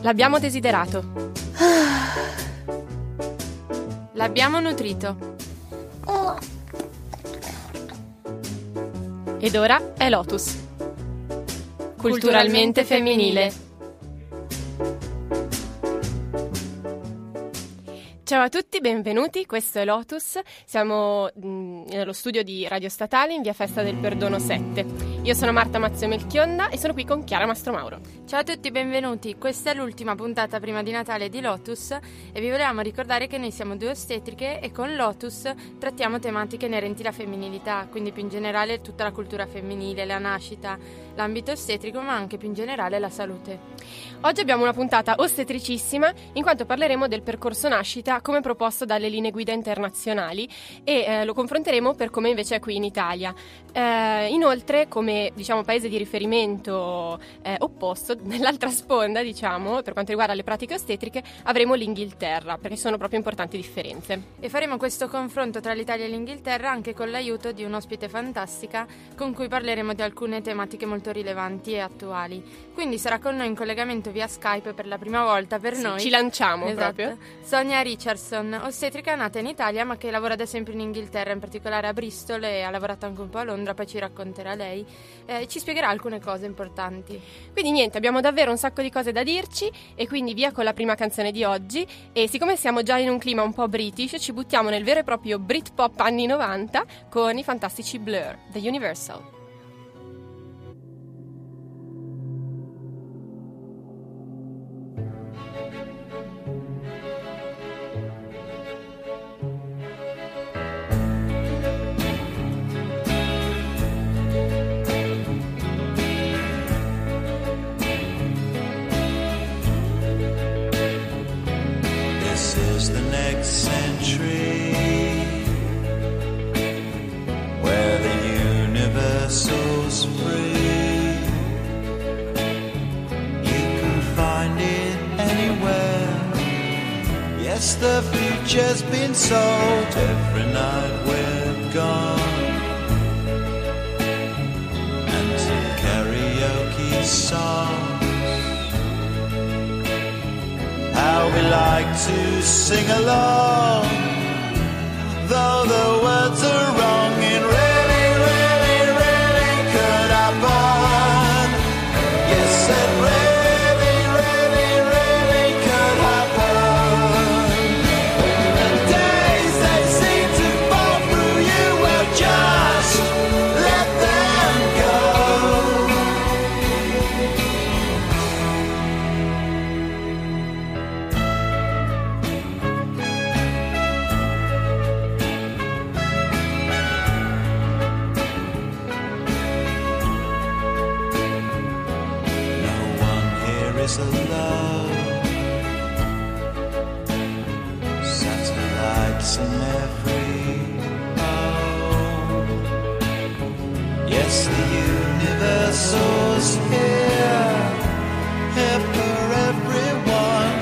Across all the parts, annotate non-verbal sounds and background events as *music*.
L'abbiamo desiderato. L'abbiamo nutrito. Ed ora è Lotus. Culturalmente femminile. Ciao a tutti, benvenuti, questo è Lotus, siamo mh, nello studio di Radio Statale in via Festa del Perdono 7. Io sono Marta Mazzio Melchionda e sono qui con Chiara Mastromauro. Ciao a tutti, benvenuti. Questa è l'ultima puntata prima di Natale di Lotus e vi volevamo ricordare che noi siamo due ostetriche e con Lotus trattiamo tematiche inerenti alla femminilità, quindi più in generale tutta la cultura femminile, la nascita, l'ambito ostetrico, ma anche più in generale la salute. Oggi abbiamo una puntata ostetricissima in quanto parleremo del percorso nascita come proposto dalle linee guida internazionali e eh, lo confronteremo per come invece è qui in Italia. Eh, inoltre, come diciamo, paese di riferimento eh, opposto, *laughs* nell'altra sponda, diciamo, per quanto riguarda le pratiche ostetriche, avremo l'Inghilterra, perché sono proprio importanti differenze. E faremo questo confronto tra l'Italia e l'Inghilterra anche con l'aiuto di un'ospite fantastica con cui parleremo di alcune tematiche molto rilevanti e attuali. Quindi sarà con noi in collegamento via Skype per la prima volta per sì, noi. Ci lanciamo esatto. proprio. Sonia Richardson, ostetrica nata in Italia ma che lavora da sempre in Inghilterra, in particolare a Bristol e ha lavorato anche un po' a Londra, poi ci racconterà lei. Eh, ci spiegherà alcune cose importanti. Quindi niente, abbiamo davvero un sacco di cose da dirci e quindi via con la prima canzone di oggi e siccome siamo già in un clima un po' british ci buttiamo nel vero e proprio Britpop anni 90 con i fantastici Blur, The Universal. Here, here for everyone.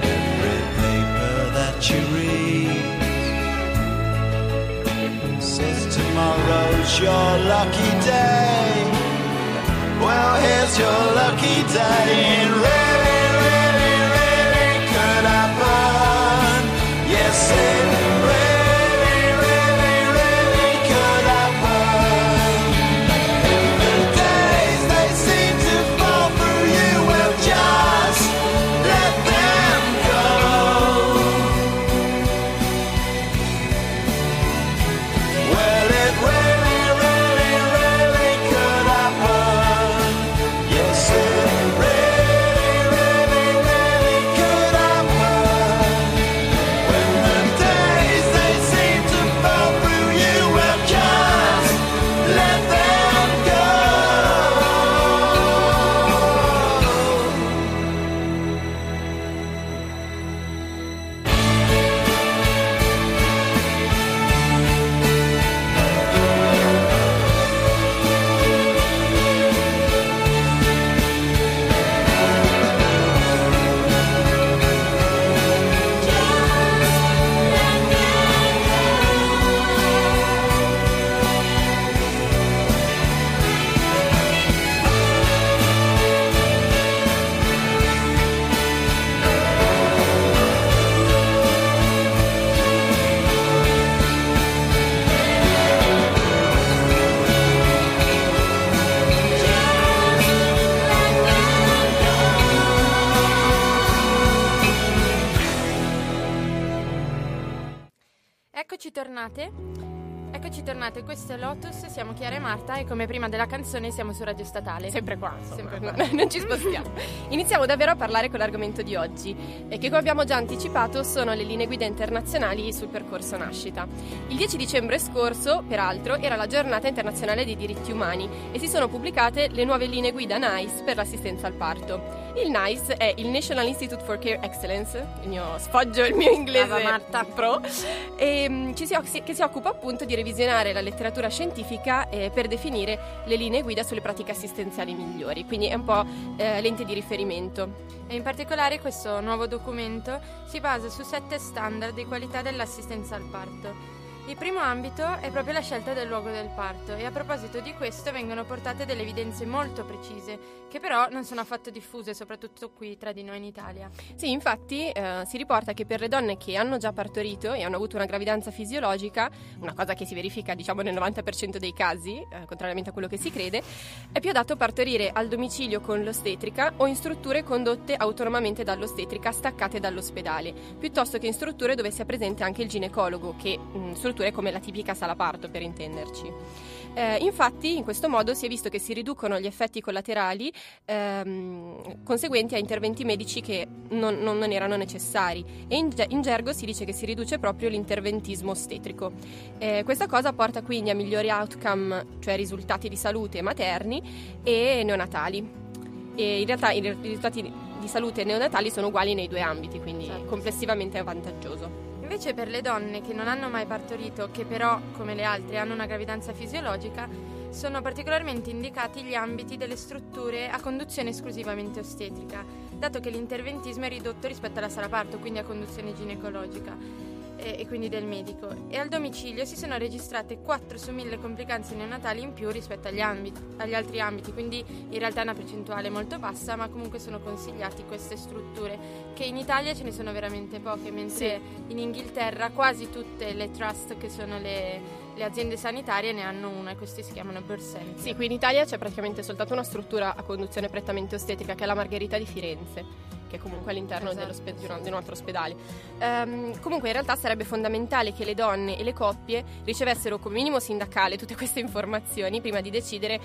Every paper that you read says tomorrow's your lucky day. Well, here's your lucky day. It really, really, really could happen. Yes, tornate. Eccoci tornate, questo è Lotus, siamo Chiara e Marta e come prima della canzone siamo su Radio Statale. Sempre qua. Sempre qua. No, *laughs* non ci spostiamo. Iniziamo davvero a parlare con l'argomento di oggi, che come abbiamo già anticipato sono le linee guida internazionali sul percorso nascita. Il 10 dicembre scorso, peraltro, era la giornata internazionale dei diritti umani e si sono pubblicate le nuove linee guida NICE per l'assistenza al parto. Il NICE è il National Institute for Care Excellence, il mio sfoggio, il mio inglese Brava, Marta. pro, e, ci si che si occupa appunto di revisionare la letteratura scientifica eh, per definire le linee guida sulle pratiche assistenziali migliori, quindi è un po' eh, l'ente di riferimento. E in particolare questo nuovo documento si basa su sette standard di qualità dell'assistenza al parto. Il primo ambito è proprio la scelta del luogo del parto e a proposito di questo vengono portate delle evidenze molto precise che però non sono affatto diffuse soprattutto qui tra di noi in Italia. Sì, infatti eh, si riporta che per le donne che hanno già partorito e hanno avuto una gravidanza fisiologica, una cosa che si verifica diciamo nel 90% dei casi, eh, contrariamente a quello che si crede, è più adatto partorire al domicilio con l'ostetrica o in strutture condotte autonomamente dall'ostetrica staccate dall'ospedale, piuttosto che in strutture dove sia presente anche il ginecologo, che mh, strutture come la tipica sala parto per intenderci. Eh, infatti, in questo modo si è visto che si riducono gli effetti collaterali ehm, conseguenti a interventi medici che non, non- non erano necessari e in, in gergo si dice che si riduce proprio l'interventismo ostetrico. Eh, questa cosa porta quindi a migliori outcome, cioè risultati di salute materni e neonatali. E in realtà i risultati di salute neonatali sono uguali nei due ambiti, quindi Esatto. complessivamente è vantaggioso. Invece per le donne che non hanno mai partorito, che però, come le altre, hanno una gravidanza fisiologica, sono particolarmente indicati gli ambiti delle strutture a conduzione esclusivamente ostetrica, dato che l'interventismo è ridotto rispetto alla sala parto, quindi a conduzione ginecologica e, e quindi del medico. E al domicilio si sono registrate 4 su 1000 complicanze neonatali in più rispetto agli, ambiti- agli altri ambiti, quindi in realtà è una percentuale molto bassa, ma comunque sono consigliati queste strutture, che in Italia ce ne sono veramente poche, mentre in Inghilterra quasi tutte le trust, che sono le, le aziende sanitarie, ne hanno una e queste si chiamano center. Sì, qui in Italia c'è praticamente soltanto una struttura a conduzione prettamente ostetrica che è la Margherita di Firenze, che è comunque all'interno Esatto, di, un, di un altro ospedale. Ehm, comunque in realtà sarebbe fondamentale che le donne e le coppie ricevessero come minimo sindacale tutte queste informazioni prima di decidere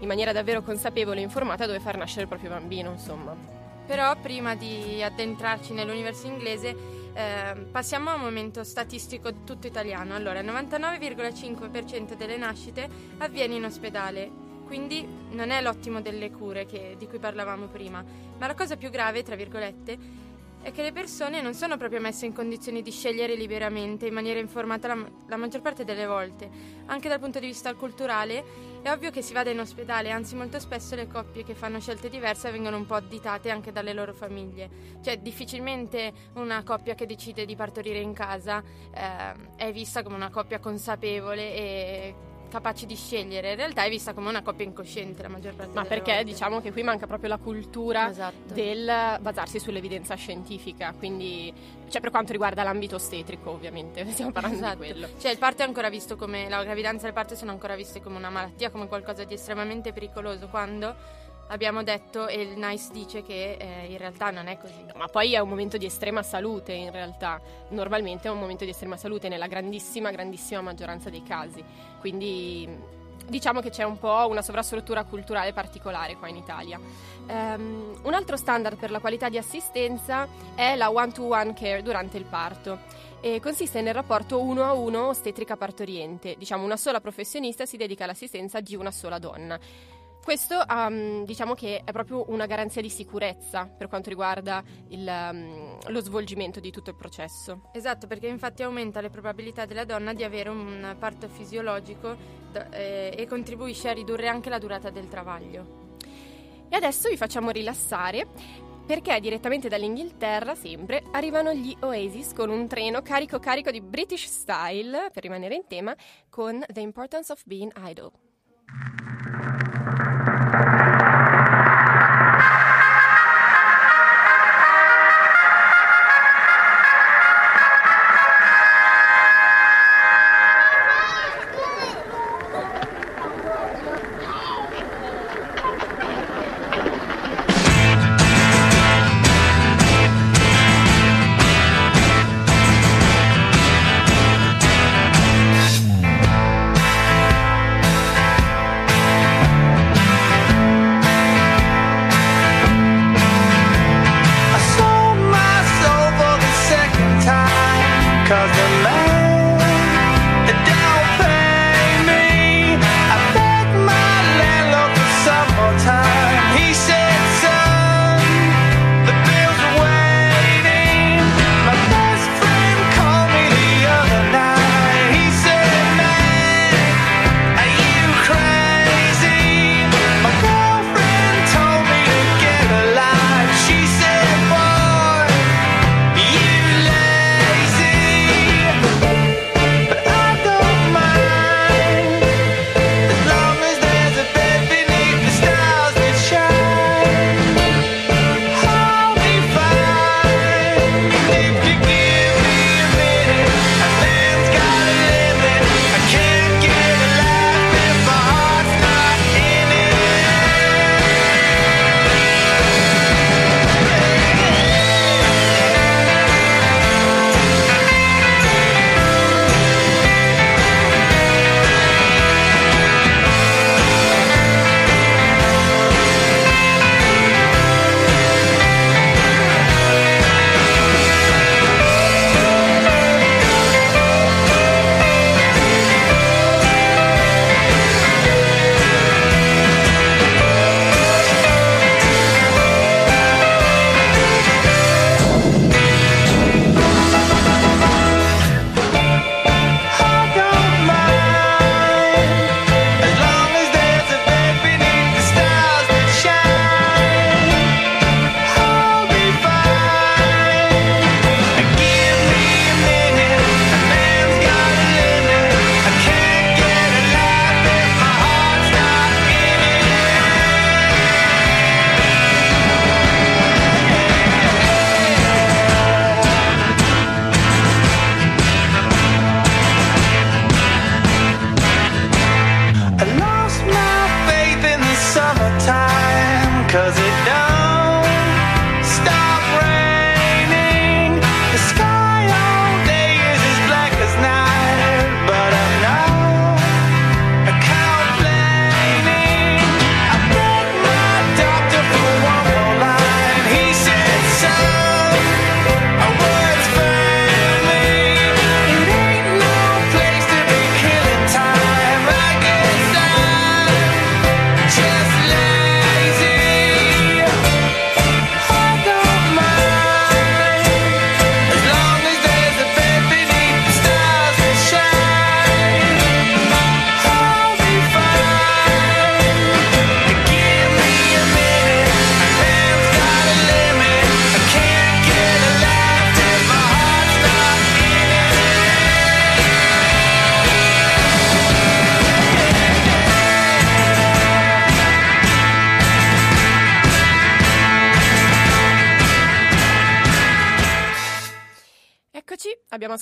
in maniera davvero consapevole e informata dove far nascere il proprio bambino, insomma. Però prima di addentrarci nell'universo inglese ehm, passiamo a un momento statistico tutto italiano. Allora, il 99,5% delle nascite avviene in ospedale, quindi non è l'ottimo delle cure che- di cui parlavamo prima, ma la cosa più grave, tra virgolette, è che le persone non sono proprio messe in condizioni di scegliere liberamente in maniera informata la, la maggior parte delle volte. Anche dal punto di vista culturale è ovvio che si vada in ospedale, anzi molto spesso le coppie che fanno scelte diverse vengono un po' additate anche dalle loro famiglie. Cioè difficilmente una coppia che decide di partorire in casa eh, è vista come una coppia consapevole e capace di scegliere, in realtà è vista come una coppia incosciente la maggior parte Ma perché volte. diciamo che qui manca proprio la cultura Esatto. del basarsi sull'evidenza scientifica, quindi cioè per quanto riguarda l'ambito ostetrico ovviamente, *laughs* stiamo parlando Esatto. di quello. Cioè il parto è ancora visto come la gravidanza e il parto sono ancora viste come una malattia, come qualcosa di estremamente pericoloso, quando abbiamo detto e il NICE dice che eh, in realtà non è così. Ma poi è un momento di estrema salute in realtà, normalmente è un momento di estrema salute nella grandissima, grandissima maggioranza dei casi, quindi diciamo che c'è un po' una sovrastruttura culturale particolare qua in Italia. Ehm, un altro standard per la qualità di assistenza è la one-to-one care durante il parto. E consiste nel rapporto uno a uno ostetrica partoriente, diciamo una sola professionista si dedica all'assistenza di una sola donna. Questo ehm, diciamo che è proprio una garanzia di sicurezza per quanto riguarda il, ehm, lo svolgimento di tutto il processo. Esatto, perché infatti aumenta le probabilità della donna di avere un parto fisiologico eh, e contribuisce a ridurre anche la durata del travaglio. E adesso vi facciamo rilassare perché direttamente dall'Inghilterra, sempre, arrivano gli Oasis con un treno carico carico di British style, per rimanere in tema, con The Importance of Being Idle. Thank you.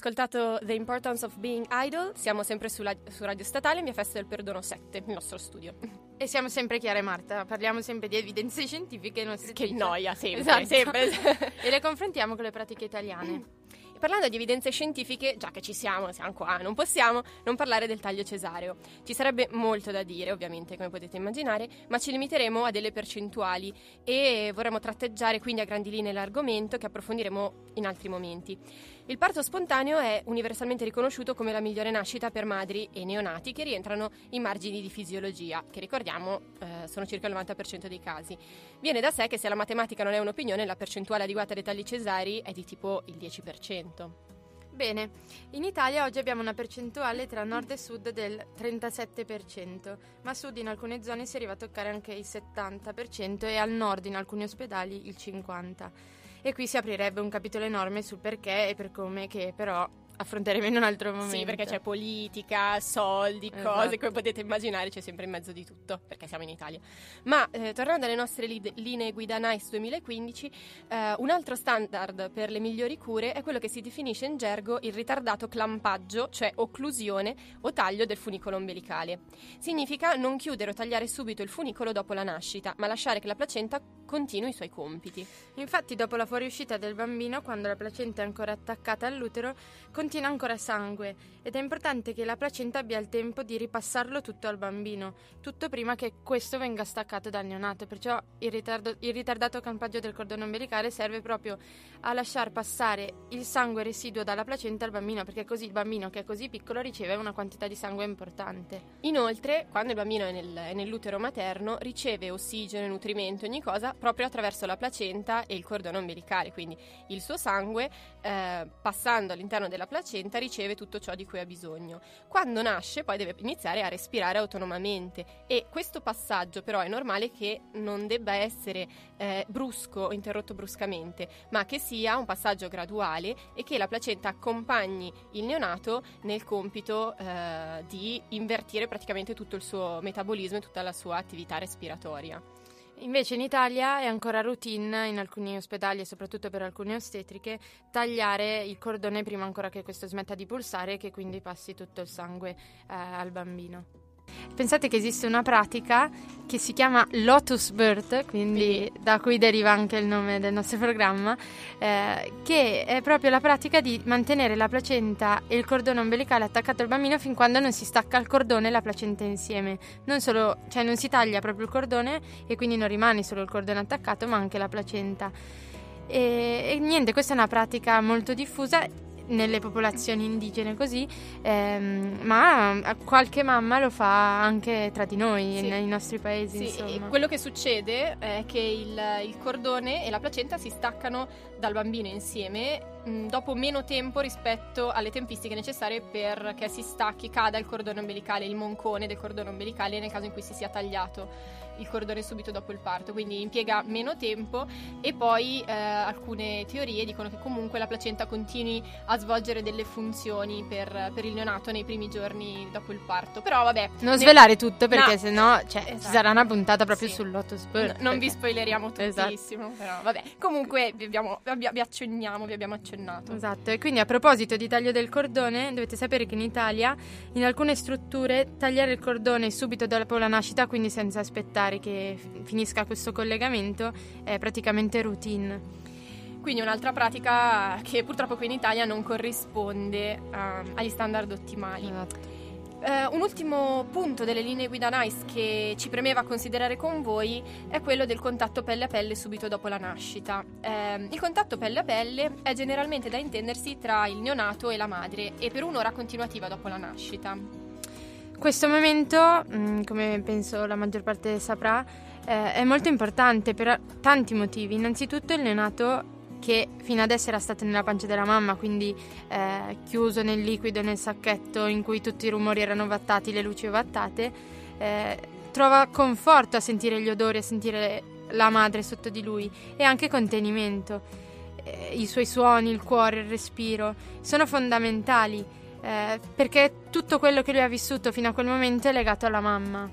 Ascoltato The Importance of Being Idle, siamo sempre sulla, su Radio Statale, mia festa del perdono 7, il nostro studio. *laughs* E siamo sempre Chiara e Marta, parliamo sempre di evidenze scientifiche e non Che noia, sempre, Esatto. sempre. *laughs* e le confrontiamo con le pratiche italiane. E parlando di evidenze scientifiche, già che ci siamo, siamo qua, non possiamo non parlare del taglio cesareo. Ci sarebbe molto da dire, ovviamente, come potete immaginare, ma ci limiteremo a delle percentuali e vorremmo tratteggiare quindi a grandi linee l'argomento che approfondiremo in altri momenti. Il parto spontaneo è universalmente riconosciuto come la migliore nascita per madri e neonati che rientrano in margini di fisiologia, che ricordiamo eh, sono circa il 90% dei casi. Viene da sé che se la matematica non è un'opinione, la percentuale adeguata dei tagli cesari è di tipo il 10%. Bene, in Italia oggi abbiamo una percentuale tra nord e sud del 37%, ma a sud in alcune zone si arriva a toccare anche il 70% e al nord in alcuni ospedali il 50%. E qui si aprirebbe un capitolo enorme sul perché e per come che però affronteremo in un altro momento. Sì, perché c'è politica, soldi, Esatto. cose, come potete immaginare c'è sempre in mezzo di tutto, perché siamo in Italia. Ma eh, tornando alle nostre li- linee guida NICE 2015, eh, un altro standard per le migliori cure è quello che si definisce in gergo il ritardato clampaggio, cioè occlusione o taglio del funicolo ombelicale. Significa non chiudere o tagliare subito il funicolo dopo la nascita, ma lasciare che la placenta continui i suoi compiti. Infatti, dopo la fuoriuscita del bambino, quando la placenta è ancora attaccata all'utero, contiene ancora sangue ed è importante che la placenta abbia il tempo di ripassarlo tutto al bambino, tutto prima che questo venga staccato dal neonato. Perciò il, ritardo- il ritardato campaggio del cordone ombelicale serve proprio a lasciar passare il sangue residuo dalla placenta al bambino, perché così il bambino che è così piccolo riceve una quantità di sangue importante. Inoltre, quando il bambino è, nel- è nell'utero materno, riceve ossigeno, nutrimento, ogni cosa proprio attraverso la placenta e il cordone ombelicale. Quindi il suo sangue, eh, passando all'interno della placenta, riceve tutto ciò di cui ha bisogno. Quando nasce, poi deve iniziare a respirare autonomamente. E questo passaggio, però, è normale che non debba essere eh, brusco o interrotto bruscamente, ma che sia un passaggio graduale e che la placenta accompagni il neonato nel compito eh, di invertire praticamente tutto il suo metabolismo e tutta la sua attività respiratoria. Invece in Italia è ancora routine in alcuni ospedali e soprattutto per alcune ostetriche tagliare il cordone prima ancora che questo smetta di pulsare e che quindi passi tutto il sangue eh, al bambino. Pensate che esiste una pratica che si chiama Lotus Birth, quindi da cui deriva anche il nome del nostro programma, eh, che è proprio la pratica di mantenere la placenta e il cordone ombelicale attaccato al bambino fin quando non si stacca il cordone e la placenta insieme. Non solo, cioè non si taglia proprio il cordone e quindi non rimane solo il cordone attaccato, ma anche la placenta. E, e niente, questa è una pratica molto diffusa nelle popolazioni indigene così, ehm, ma qualche mamma lo fa anche tra di noi, Sì. nei nostri paesi, Sì, insomma. quello che succede è che il, il cordone e la placenta si staccano dal bambino insieme mh, dopo meno tempo rispetto alle tempistiche necessarie perché si stacchi, cada il cordone ombelicale, il moncone del cordone ombelicale nel caso in cui si sia tagliato il cordone subito dopo il parto, quindi impiega meno tempo e poi eh, alcune teorie dicono che comunque la placenta continui a svolgere delle funzioni per, per il neonato nei primi giorni dopo il parto. Però vabbè, Non ne- svelare tutto perché No. sennò cioè, ci Esatto. sarà una puntata proprio Sì. sul Lotus N- Birth. non vi spoileriamo Esatto. tantissimo, però vabbè. Comunque vi, abbiamo, vi, vi accenniamo, vi abbiamo accennato. Esatto, e quindi a proposito di taglio del cordone, dovete sapere che in Italia in alcune strutture tagliare il cordone subito dopo la nascita, quindi senza aspettare che fi- finisca questo collegamento, è praticamente routine. Quindi un'altra pratica che purtroppo qui in Italia non corrisponde ehm, agli standard ottimali. Esatto. Eh, un ultimo punto delle linee guida NICE che ci premeva considerare con voi è quello del contatto pelle a pelle subito dopo la nascita. Eh, il contatto pelle a pelle è generalmente da intendersi tra il neonato e la madre e per un'ora continuativa dopo la nascita. Questo momento, mm, come penso la maggior parte saprà, eh, è molto importante per tanti motivi. Innanzitutto il neonato che fino adesso era stato nella pancia della mamma, quindi eh, chiuso nel liquido, nel sacchetto in cui tutti i rumori erano vattati, le luci vattate, eh, trova conforto a sentire gli odori, a sentire la madre sotto di lui e anche contenimento. Eh, I suoi suoni, il cuore, il respiro sono fondamentali eh, perché tutto quello che lui ha vissuto fino a quel momento è legato alla mamma.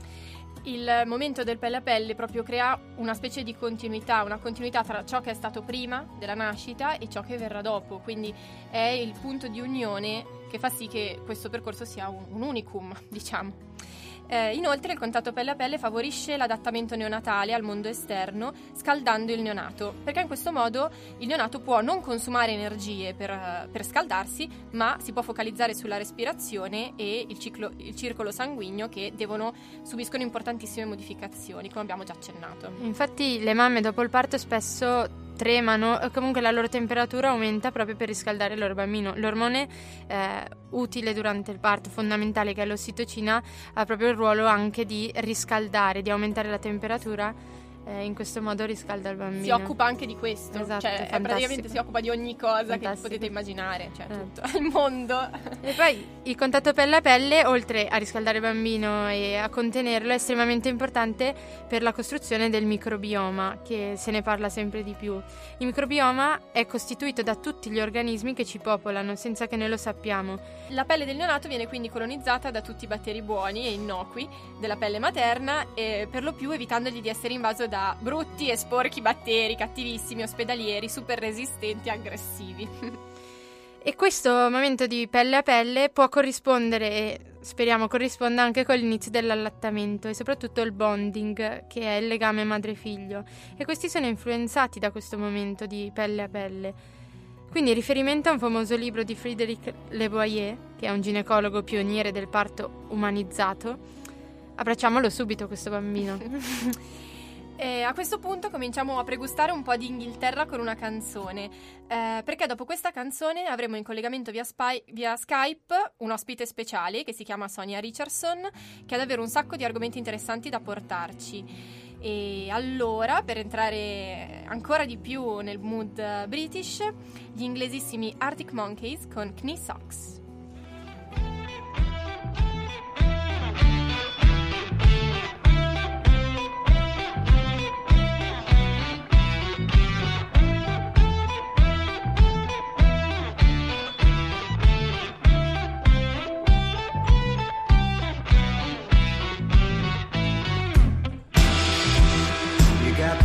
il momento del pelle a pelle proprio crea una specie di continuità, una continuità tra ciò che è stato prima della nascita e ciò che verrà dopo, quindi è il punto di unione che fa sì che questo percorso sia un, un unicum, *laughs* diciamo. Eh, inoltre il contatto pelle a pelle favorisce l'adattamento neonatale al mondo esterno scaldando il neonato, perché in questo modo il neonato può non consumare energie per, per scaldarsi, ma si può focalizzare sulla respirazione e il, ciclo, il circolo sanguigno che devono, subiscono importantissime modificazioni, come abbiamo già accennato. Infatti le mamme dopo il parto spesso tremano, comunque la loro temperatura aumenta proprio per riscaldare il loro bambino. L'ormone eh, utile durante il parto, fondamentale, che è l'ossitocina, ha proprio il ruolo anche di riscaldare, di aumentare la temperatura eh, in questo modo riscalda il bambino. Si occupa anche di questo, esatto, cioè praticamente si occupa di ogni cosa fantastico. che potete immaginare, cioè eh. tutto il mondo. *laughs* E poi il contatto pelle a pelle, oltre a riscaldare il bambino e a contenerlo, è estremamente importante per la costruzione del microbioma, che se ne parla sempre di più. Il microbioma è costituito da tutti gli organismi che ci popolano, senza che noi lo sappiamo. La pelle del neonato viene quindi colonizzata da tutti i batteri buoni e innocui della pelle materna, e per lo più evitandogli di essere invaso da brutti e sporchi batteri cattivissimi, ospedalieri, super resistenti e aggressivi. *laughs* E questo momento di pelle a pelle può corrispondere, e speriamo corrisponda anche con l'inizio dell'allattamento e soprattutto il bonding, che è il legame madre-figlio. E questi sono influenzati da questo momento di pelle a pelle. Quindi riferimento a un famoso libro di Frédéric Leboyer, che è un ginecologo pioniere del parto umanizzato. Abbracciamolo subito questo bambino. *laughs* E a questo punto cominciamo a pregustare un po' di Inghilterra con una canzone, eh, perché dopo questa canzone avremo in collegamento via, spy, via, Skype un ospite speciale che si chiama Sonia Richardson, che ha davvero un sacco di argomenti interessanti da portarci. E allora, per entrare ancora di più nel mood british, gli inglesissimi Arctic Monkeys con Knee Socks.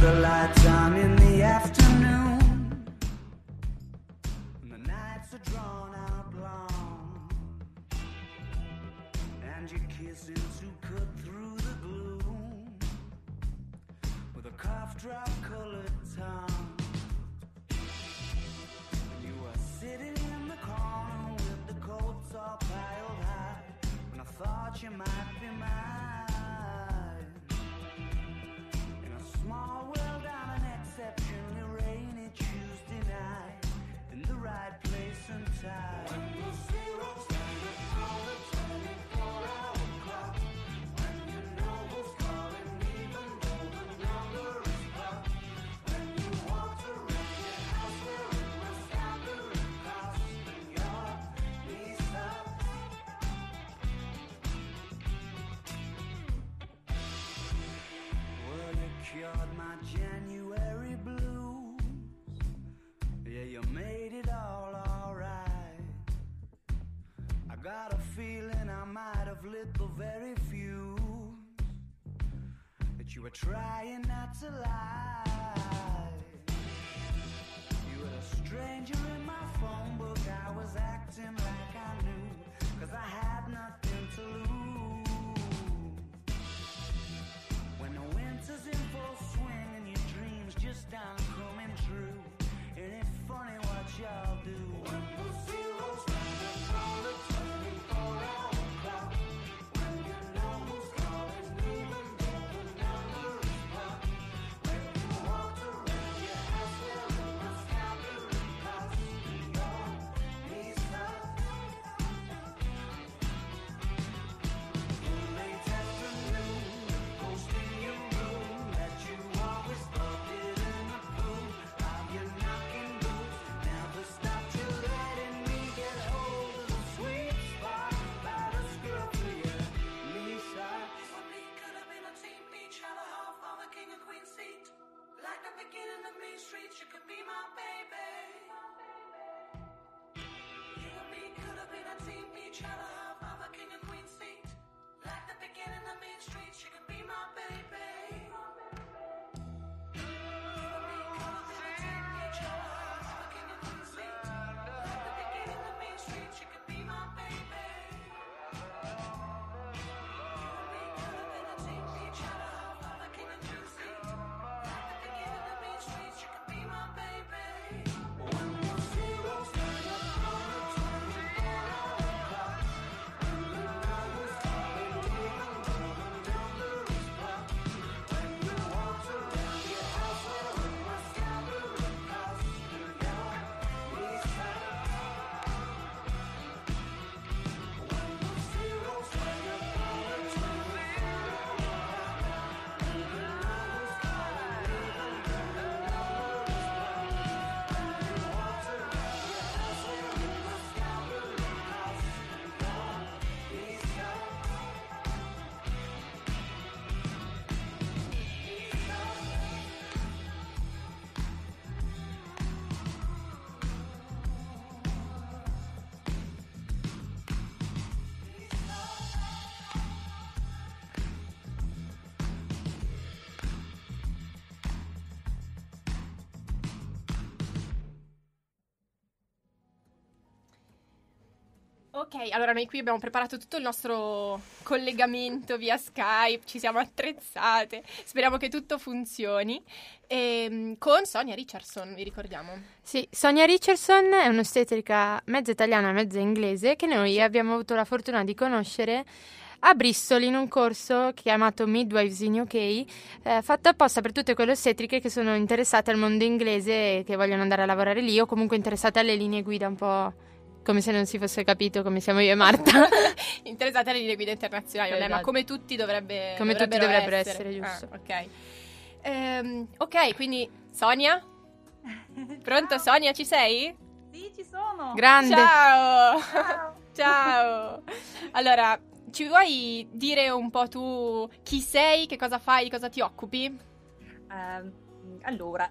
The lights on in the afternoon. And the nights are drawn out long. And you're kissing to cut through the gloom with a cough drop colored tongue. And you were sitting in the corner with the coats all piled high. And I thought you might be mine. Sometimes. Might have lit the very fuse that you were trying not to lie. You were a stranger in my phone book. I was acting like I knew, cause I had nothing to lose. When the winter's in full swing and your dreams just aren't coming true. And it's funny what y'all do. Ok, allora noi qui abbiamo preparato tutto il nostro collegamento via Skype, ci siamo attrezzate, speriamo che tutto funzioni. E, ehm, con Sonia Richardson, vi ricordiamo. Sì, Sonia Richardson è un'ostetrica mezza italiana, mezza inglese che noi abbiamo avuto la fortuna di conoscere a Bristol in un corso chiamato Midwives in UK, eh, fatto apposta per tutte quelle ostetriche che sono interessate al mondo inglese e che vogliono andare a lavorare lì o comunque interessate alle linee guida un po' come se non si fosse capito come siamo io e Marta. *laughs* Interessate alle linee guida internazionali, esatto. ma come tutti dovrebbe, come tutti dovrebbero essere, essere giusto. Ah, ok. Ehm, ok, quindi Sonia? Pronto Sonia, ci sei? Sì, ci sono. Grande. Ciao. Ciao. *laughs* Ciao. Allora, ci vuoi dire un po' tu chi sei, che cosa fai, di cosa ti occupi? Uh, allora,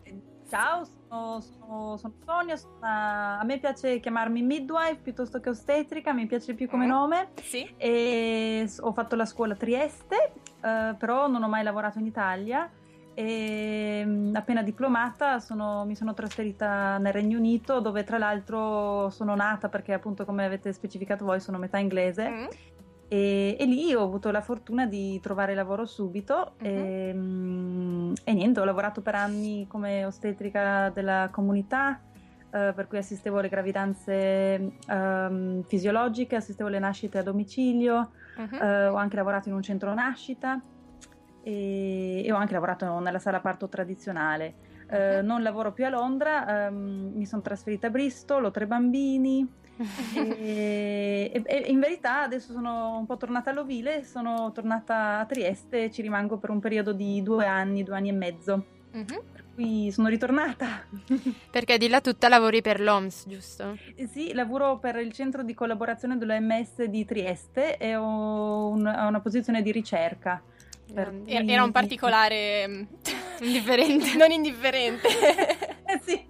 ciao, sono, sono, sono Sonia, sono una... a me piace chiamarmi midwife piuttosto che ostetrica, mi piace più come mm. nome. Sì. E ho fatto la scuola a Trieste, uh, però non ho mai lavorato in Italia e mm, appena diplomata sono, mi sono trasferita nel Regno Unito dove tra l'altro sono nata perché appunto come avete specificato voi sono metà inglese mm. E, e, lì ho avuto la fortuna di trovare lavoro subito uh-huh. e, mm, e, niente, ho lavorato per anni come ostetrica della comunità, eh, per cui assistevo alle gravidanze um, fisiologiche, assistevo alle nascite a domicilio, uh-huh. eh, ho anche lavorato in un centro nascita e, e ho anche lavorato nella sala parto tradizionale. Uh, non lavoro più a Londra, um, mi sono trasferita a Bristol, ho tre bambini, e, e, e, in verità adesso sono un po' tornata all'Ovile, sono tornata a Trieste, ci rimango per un periodo di due anni, due anni e mezzo. Mm-hmm. Per cui sono ritornata. *laughs* Perché di là tutta lavori per l'OMS, giusto? Sì, lavoro per il centro di collaborazione dell'OMS di Trieste e ho, un, ho una posizione di ricerca. Era un particolare mm, *laughs* indifferente. non indifferente. *laughs* *laughs* sì,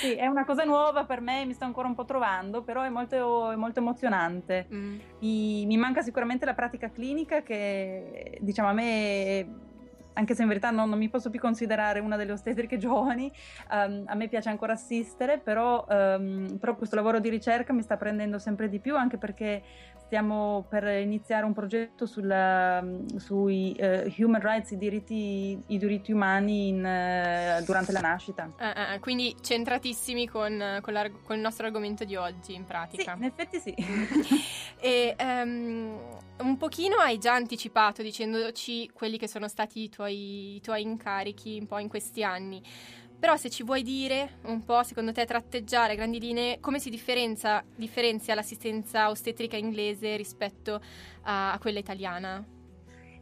sì, è una cosa nuova per me, mi sto ancora un po' trovando, però è molto, è molto emozionante. Mm. Mi, mi, manca sicuramente la pratica clinica che diciamo a me anche se in verità non, non, mi posso più considerare una delle ostetriche *laughs* giovani, um, a me piace ancora assistere, però, um, però, questo lavoro di ricerca mi sta prendendo sempre di più, anche perché stiamo per iniziare un progetto sulla, sui uh, human rights, i diritti, i diritti umani in, uh, durante la nascita. Uh, uh, quindi centratissimi con, con, con, il nostro argomento di oggi, in pratica. Sì, in effetti sì. *laughs* e um, un pochino hai già anticipato dicendoci quelli che sono stati i tuoi, i tuoi incarichi un po' in questi anni. Però se ci vuoi dire un po', secondo te, tratteggiare a grandi linee, come si differenzia, differenzia l'assistenza ostetrica inglese rispetto a, a quella italiana?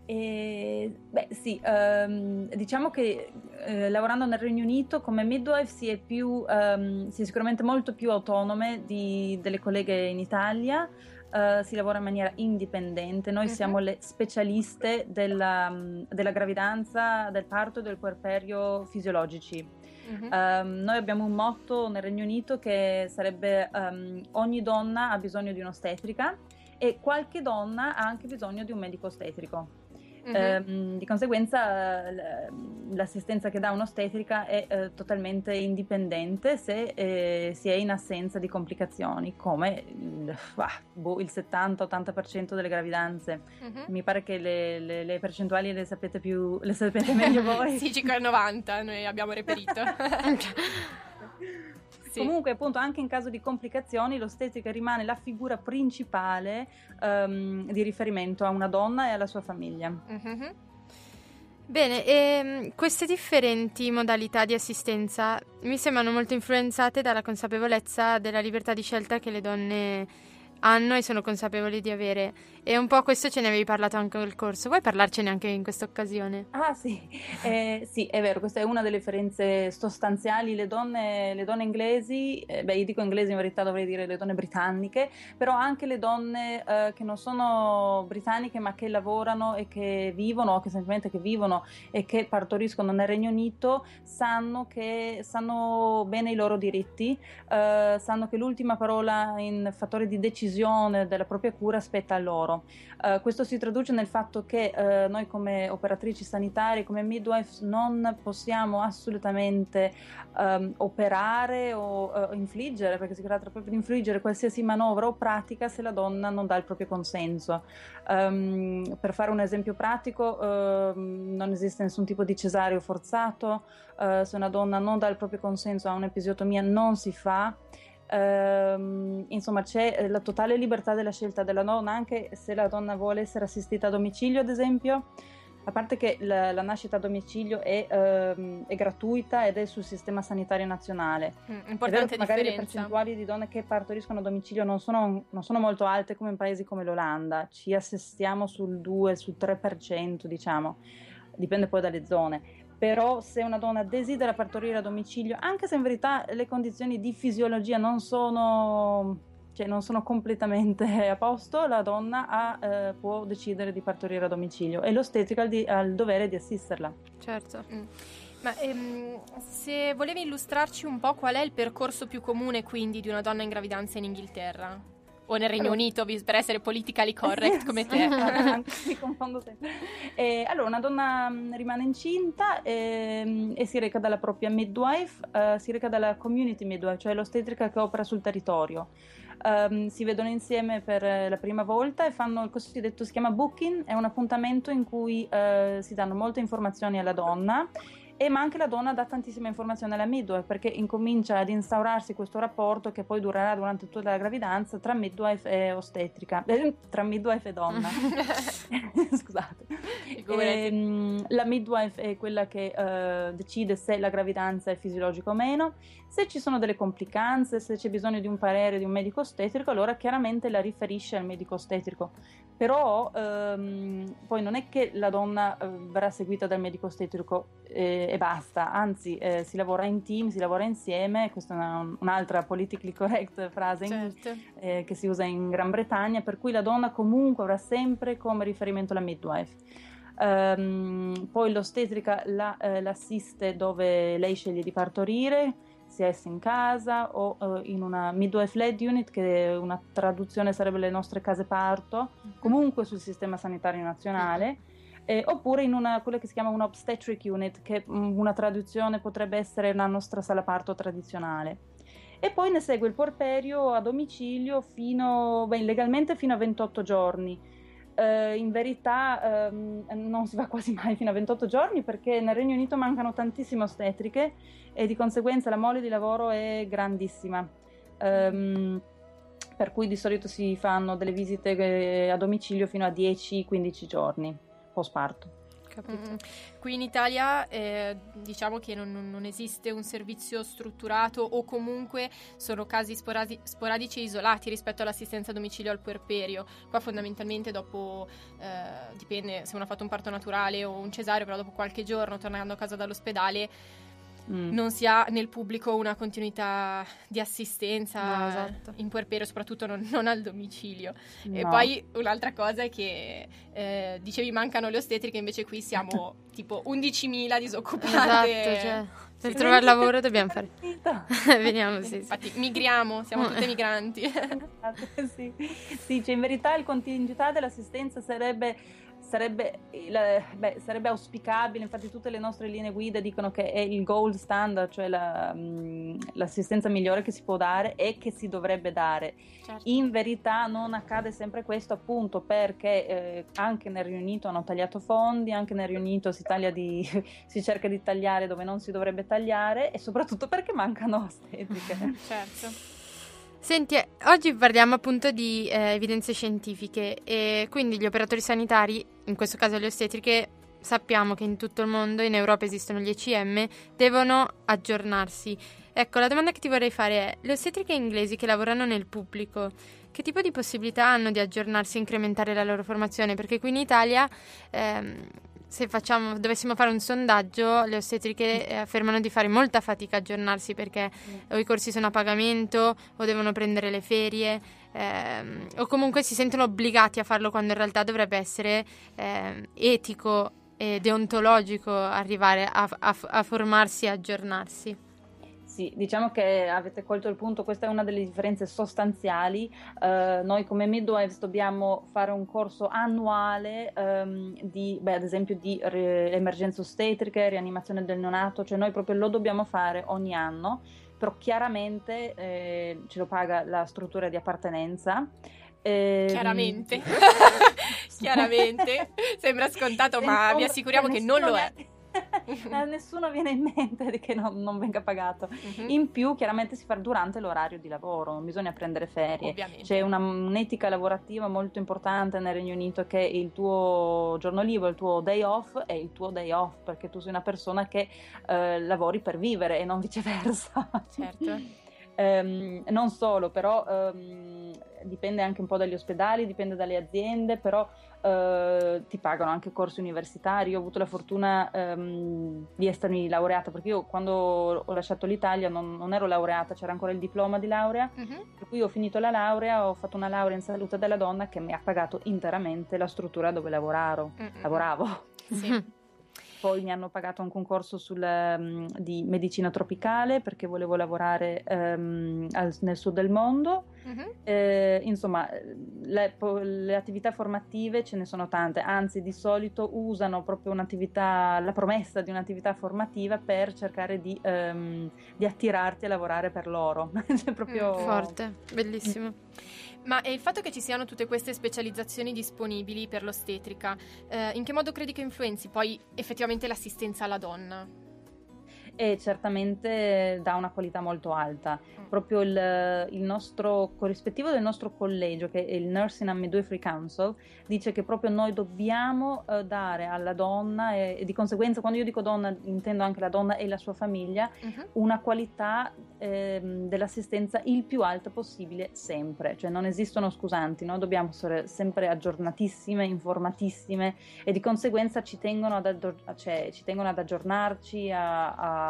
Eh, beh sì, um, diciamo che eh, lavorando nel Regno Unito come midwife si è, più, um, si è sicuramente molto più autonome di, delle colleghe in Italia, uh, si lavora in maniera indipendente, noi uh-huh. siamo le specialiste della, della gravidanza, del parto e del puerperio fisiologici. Uh-huh. Um, noi abbiamo un motto nel Regno Unito che sarebbe um, ogni donna ha bisogno di un'ostetrica e qualche donna ha anche bisogno di un medico ostetrico. Mm-hmm. Eh, di conseguenza l'assistenza che dà un'ostetrica è eh, totalmente indipendente se eh, si è in assenza di complicazioni, come il, boh, il 70-80% delle gravidanze. Mm-hmm. Mi pare che le, le, le, percentuali le sapete, più, le sapete meglio voi. *laughs* sì, circa il 90 noi abbiamo reperito. *laughs* *laughs* Sì. Comunque, appunto, anche in caso di complicazioni, l'ostetrica rimane la figura principale um, di riferimento a una donna e alla sua famiglia. Mm-hmm. Bene, e queste differenti modalità di assistenza mi sembrano molto influenzate dalla consapevolezza della libertà di scelta che le donne hanno e sono consapevoli di avere. E un po' questo ce ne avevi parlato anche nel corso. Vuoi parlarcene anche in questa occasione? Ah sì, eh, sì, è vero, questa è una delle differenze sostanziali. Le donne, le donne inglesi, eh, beh io dico inglesi in verità dovrei dire le donne britanniche, però anche le donne eh, che non sono britanniche ma che lavorano e che vivono, o che semplicemente che vivono e che partoriscono nel Regno Unito, sanno, che, sanno bene i loro diritti, eh, sanno che l'ultima parola in fattore di decisione della propria cura spetta a loro. Uh, questo si traduce nel fatto che uh, noi come operatrici sanitarie, come midwives, non possiamo assolutamente um, operare o uh, infliggere, perché si tratta proprio di infliggere qualsiasi manovra o pratica se la donna non dà il proprio consenso. Um, per fare un esempio pratico, ehm, non esiste nessun tipo di cesareo forzato, se una donna non dà il proprio consenso a un'episiotomia non si fa. Ehm, insomma, c'è eh, la totale libertà della scelta della donna, anche se la donna vuole essere assistita a domicilio, ad esempio. A parte che la, la nascita a domicilio è, ehm, è, gratuita ed è sul sistema sanitario nazionale. Mm, importante magari differenza. le percentuali di donne che partoriscono a domicilio non sono, non sono, molto alte come in paesi come l'Olanda, ci assestiamo sul 2, sul 3%, diciamo, dipende poi dalle zone però se una donna desidera partorire a domicilio, anche se in verità le condizioni di fisiologia non sono, cioè non sono completamente *laughs* a posto, la donna ha, eh, può decidere di partorire a domicilio e l'ostetrica ha il dovere di assisterla. Certo. Mm. Ma ehm, se volevi illustrarci un po' qual è il percorso più comune quindi di una donna in gravidanza in Inghilterra? O nel Regno Unito per essere politically correct come te. *laughs* Mi confondo sempre. Eh, allora, una donna mm, rimane incinta e, e si reca dalla propria midwife, uh, si reca dalla community midwife, cioè l'ostetrica che opera sul territorio. Um, si vedono insieme per la prima volta e fanno il cosiddetto si chiama booking, è un appuntamento in cui uh, si danno molte informazioni alla donna e ma anche la donna dà tantissime informazioni alla midwife perché incomincia ad instaurarsi questo rapporto che poi durerà durante tutta la gravidanza tra midwife e ostetrica, eh, tra midwife e donna. *laughs* Scusate. E, ehm, la midwife è quella che uh, decide se la gravidanza è fisiologica o meno, se ci sono delle complicanze, se c'è bisogno di un parere di un medico ostetrico, allora chiaramente la riferisce al medico ostetrico. Però um, poi non è che la donna uh, verrà seguita dal medico ostetrico eh, e basta, anzi eh, si lavora in team, si lavora insieme, questa è una, un'altra politically correct frase certo. in, eh, che si usa in Gran Bretagna, per cui la donna comunque avrà sempre come riferimento la midwife. Um, poi l'ostetrica la, eh, l'assiste dove lei sceglie di partorire, sia essa in casa o uh, in una midwife led unit, che una traduzione sarebbe le nostre case parto, mhm. comunque sul sistema sanitario nazionale. Eh, oppure in una, quella che si chiama un obstetric unit, che mm, una traduzione potrebbe essere la nostra sala parto tradizionale. E poi ne segue il porperio a domicilio fino, beh, legalmente fino a 28 giorni eh, in verità ehm, non si va quasi mai fino a 28 giorni perché nel Regno Unito mancano tantissime ostetriche e di conseguenza la mole di lavoro è grandissima. Um, per cui di solito si fanno delle visite eh, a domicilio fino a 10-15 giorni post parto. Mm, qui in Italia eh, diciamo che non, non, esiste un servizio strutturato o comunque sono casi sporadi- sporadici e isolati rispetto all'assistenza a domicilio al puerperio. Qua fondamentalmente dopo, eh, dipende se uno ha fatto un parto naturale o un cesareo, però dopo qualche giorno tornando a casa dall'ospedale mm. non si ha nel pubblico una continuità di assistenza no, esatto. in puerperio, soprattutto non, non al domicilio. No. E poi un'altra cosa è che eh, dicevi mancano le ostetriche, invece qui siamo *laughs* tipo 11.000 disoccupate. Esatto, cioè, per sì. trovare lavoro dobbiamo fare. *laughs* *laughs* Veniamo, sì, Infatti, sì. migriamo, siamo tutte migranti. Esatto, sì. sì cioè in verità il contingentato dell'assistenza sarebbe sarebbe, il, beh, sarebbe, auspicabile, infatti tutte le nostre linee guida dicono che è il gold standard, cioè la, mm, l'assistenza migliore che si può dare e che si dovrebbe dare. Certo. In verità non accade sempre questo appunto perché eh, anche nel Regno Unito hanno tagliato fondi, anche nel Regno Unito si, di, *laughs* si, cerca di tagliare dove non si dovrebbe tagliare e soprattutto perché mancano ostetriche. *laughs* certo. Senti, oggi parliamo appunto di eh, evidenze scientifiche e quindi gli operatori sanitari, in questo caso le ostetriche, sappiamo che in tutto il mondo, in Europa esistono gli ECM, devono aggiornarsi. Ecco, la domanda che ti vorrei fare è, le ostetriche inglesi che lavorano nel pubblico, che tipo di possibilità hanno di aggiornarsi e incrementare la loro formazione? Perché qui in Italia... Ehm, se facciamo, dovessimo fare un sondaggio, le ostetriche eh, affermano di fare molta fatica a aggiornarsi perché mm. o i corsi sono a pagamento o devono prendere le ferie ehm, o comunque si sentono obbligati a farlo quando in realtà dovrebbe essere eh, etico e deontologico arrivare a, a, a formarsi e aggiornarsi. Sì, diciamo che avete colto il punto, questa è una delle differenze sostanziali. Uh, noi come midwives dobbiamo fare un corso annuale um, di, beh, ad esempio, di re- emergenze ostetriche, rianimazione del neonato, cioè noi proprio lo dobbiamo fare ogni anno, però chiaramente eh, ce lo paga la struttura di appartenenza. Eh, chiaramente, *laughs* *laughs* chiaramente, sembra scontato, ma vi assicuriamo che non lo è. *laughs* a nessuno viene in mente che non, non venga pagato. Uh-huh. In più, chiaramente si fa durante l'orario di lavoro, non bisogna prendere ferie. Ovviamente. C'è una, un'etica lavorativa molto importante nel Regno Unito che il tuo giorno libero, il tuo day off è il tuo day off, perché tu sei una persona che eh, lavori per vivere e non viceversa. Certo. *laughs* Um, non solo, però um, dipende anche un po' dagli ospedali, dipende dalle aziende, però uh, ti pagano anche corsi universitari. Io ho avuto la fortuna um, di essermi laureata, perché io quando ho lasciato l'Italia non, non ero laureata, c'era ancora il diploma di laurea, uh-huh. per cui ho finito la laurea, ho fatto una laurea in salute della donna che mi ha pagato interamente la struttura dove lavoravo. Uh-huh. lavoravo. Sì. *laughs* poi mi hanno pagato un concorso sul, um, di medicina tropicale perché volevo lavorare um, al, nel sud del mondo. Uh-huh. Eh, insomma, le, le, attività formative ce ne sono tante, anzi di solito usano proprio un'attività, la promessa di un'attività formativa per cercare di, um, di attirarti a lavorare per loro. *laughs* cioè, proprio... Mm, forte, bellissimo. Ma il fatto che ci siano tutte queste specializzazioni disponibili per l'ostetrica, eh, in che modo credi che influenzi poi effettivamente l'assistenza alla donna? E certamente dà una qualità molto alta. Mm. Proprio il, il, nostro corrispettivo del nostro collegio, che è il Nursing and Midwifery Council, dice che proprio noi dobbiamo uh, dare alla donna e, e, di conseguenza quando io dico donna intendo anche la donna e la sua famiglia uh-huh. una qualità eh, dell'assistenza il più alta possibile sempre, cioè non esistono scusanti, noi dobbiamo essere sempre aggiornatissime, informatissime e di conseguenza ci tengono ad, aggior- cioè, ci tengono ad aggiornarci a, a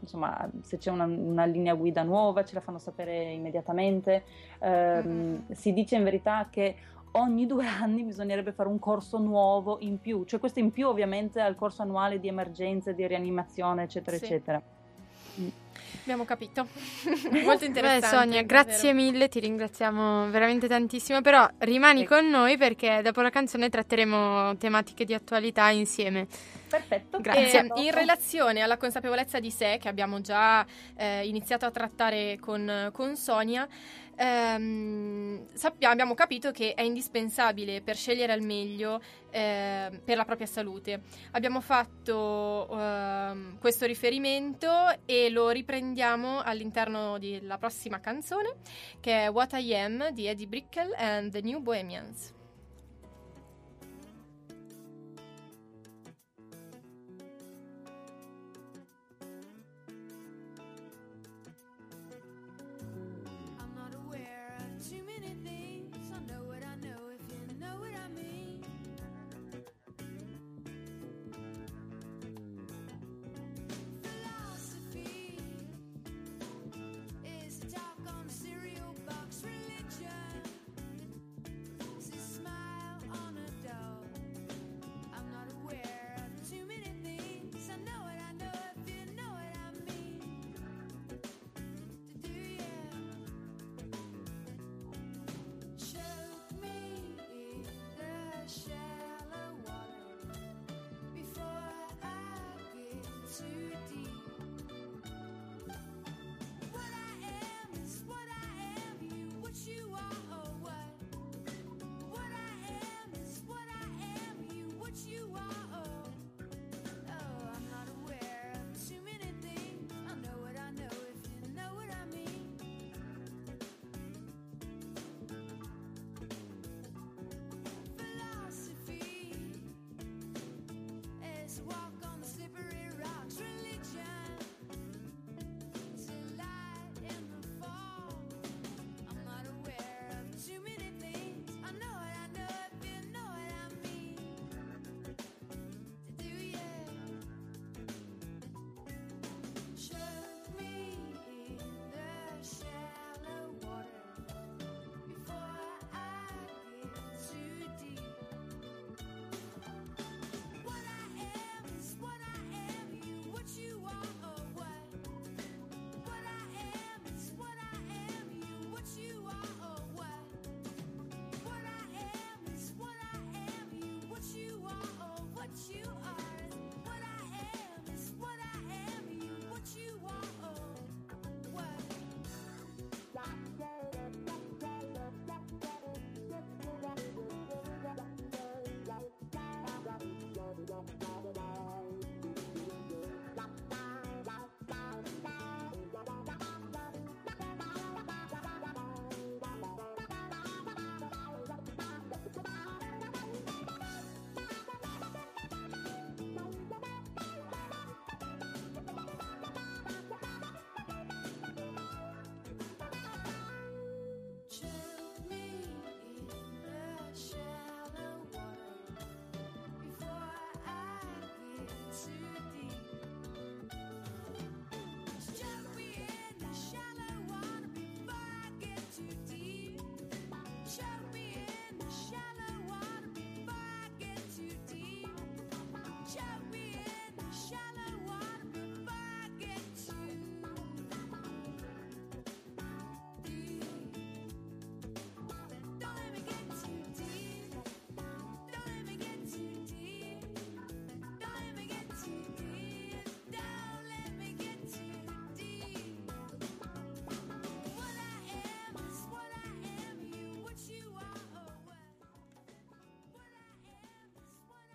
insomma, se c'è una, una, linea guida nuova ce la fanno sapere immediatamente. Eh, mm-hmm. Si dice in verità che ogni due *laughs* anni bisognerebbe fare un corso nuovo in più, cioè questo in più ovviamente al corso annuale di emergenze, di rianimazione, eccetera, sì. eccetera. Abbiamo capito. *laughs* Molto interessante. Beh, Sonia, grazie davvero. mille, ti ringraziamo veramente tantissimo, però rimani sì. con noi perché dopo la canzone tratteremo tematiche di attualità insieme. Perfetto, grazie. E, in relazione alla consapevolezza di sé che abbiamo già eh, iniziato a trattare con, con Sonia, ehm, sappiamo, abbiamo capito che è indispensabile per scegliere al meglio eh, per la propria salute. Abbiamo fatto eh, questo riferimento e lo riprendiamo all'interno della prossima canzone che è What I Am di Eddie Brickell and the New Bohemians.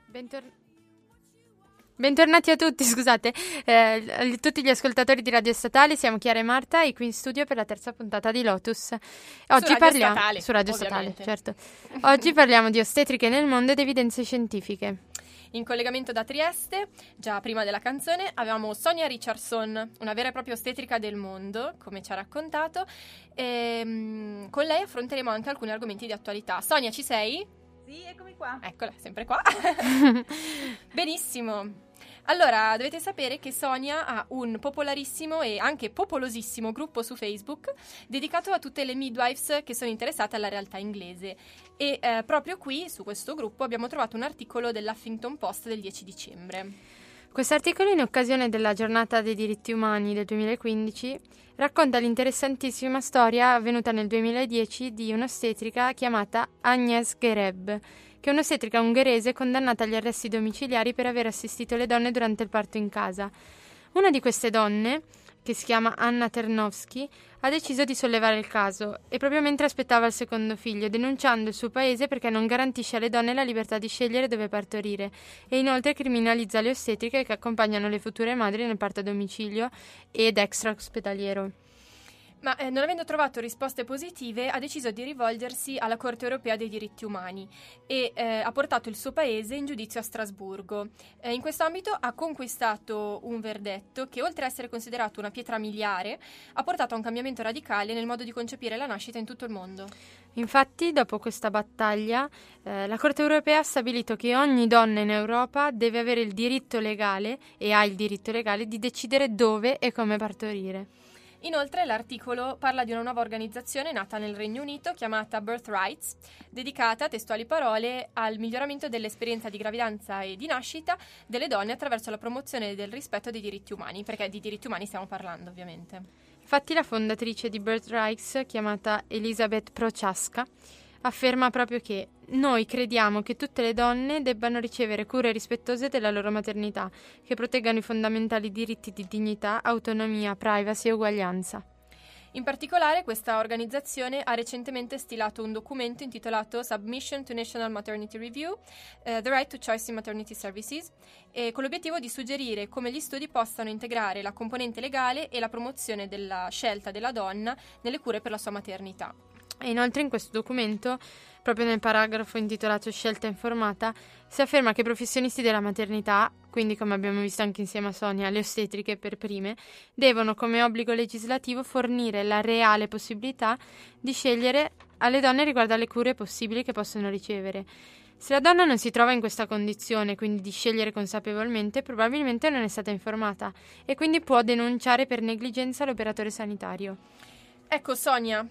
Bentor- Bentornati a tutti, *laughs* scusate, eh, tutti gli ascoltatori di Radio Statale, siamo Chiara e Marta e qui in studio per la terza puntata di Lotus. Oggi su parliamo statale, su Radio ovviamente. Statale, certo. Oggi parliamo di ostetriche nel mondo ed evidenze scientifiche. In collegamento da Trieste, già prima della canzone, avevamo Sonia Richardson, una vera e propria ostetrica del mondo, come ci ha raccontato, e um, con lei affronteremo anche alcuni argomenti di attualità. Sonia, ci sei? Sì, eccomi qua. Eccola, sempre qua. *laughs* Benissimo. Allora, dovete sapere che Sonia ha un popolarissimo e anche popolosissimo gruppo su Facebook dedicato a tutte le midwives che sono interessate alla realtà inglese. E eh, proprio qui, su questo gruppo, abbiamo trovato un articolo dell'Huffington Post del 10 dicembre. Quest'articolo, in occasione della giornata dei diritti umani del 2015, racconta l'interessantissima storia avvenuta nel 2010 di un'ostetrica chiamata Agnes Gereb che è un'ostetrica ungherese condannata agli arresti domiciliari per aver assistito le donne durante il parto in casa. Una di queste donne, che si chiama Anna Ternovsky, ha deciso di sollevare il caso e proprio mentre aspettava il secondo figlio, denunciando il suo paese perché non garantisce alle donne la libertà di scegliere dove partorire e inoltre criminalizza le ostetriche che accompagnano le future madri nel parto a domicilio ed extra ospedaliero. Ma eh, non avendo trovato risposte positive, ha deciso di rivolgersi alla Corte europea dei diritti umani e eh, ha portato il suo paese in giudizio a Strasburgo. Eh, in questo ambito ha conquistato un verdetto che, oltre ad essere considerato una pietra miliare, ha portato a un cambiamento radicale nel modo di concepire la nascita in tutto il mondo. Infatti, dopo questa battaglia, eh, la Corte europea ha stabilito che ogni donna in Europa deve avere il diritto legale e ha il diritto legale di decidere dove e come partorire. Inoltre l'articolo parla di una nuova organizzazione nata nel Regno Unito chiamata Birthrights, dedicata, testuali parole, al miglioramento dell'esperienza di gravidanza e di nascita delle donne attraverso la promozione del rispetto dei diritti umani, perché di diritti umani stiamo parlando ovviamente. Infatti la fondatrice di Birthrights, chiamata Elisabeth Prochaska, afferma proprio che noi crediamo che tutte le donne debbano ricevere cure rispettose della loro maternità, che proteggano i fondamentali diritti di dignità, autonomia, privacy e uguaglianza. In particolare, questa organizzazione ha recentemente stilato un documento intitolato Submission to National Maternity Review, uh, The Right to Choice in Maternity Services, con l'obiettivo di suggerire come gli studi possano integrare la componente legale e la promozione della scelta della donna nelle cure per la sua maternità. E inoltre in questo documento, proprio nel paragrafo intitolato Scelta informata, si afferma che i professionisti della maternità, quindi come abbiamo visto anche insieme a Sonia, le ostetriche per prime, devono come obbligo legislativo fornire la reale possibilità di scegliere alle donne riguardo alle cure possibili che possono ricevere. Se la donna non si trova in questa condizione, quindi di scegliere consapevolmente, probabilmente non è stata informata e quindi può denunciare per negligenza l'operatore sanitario. Ecco Sonia,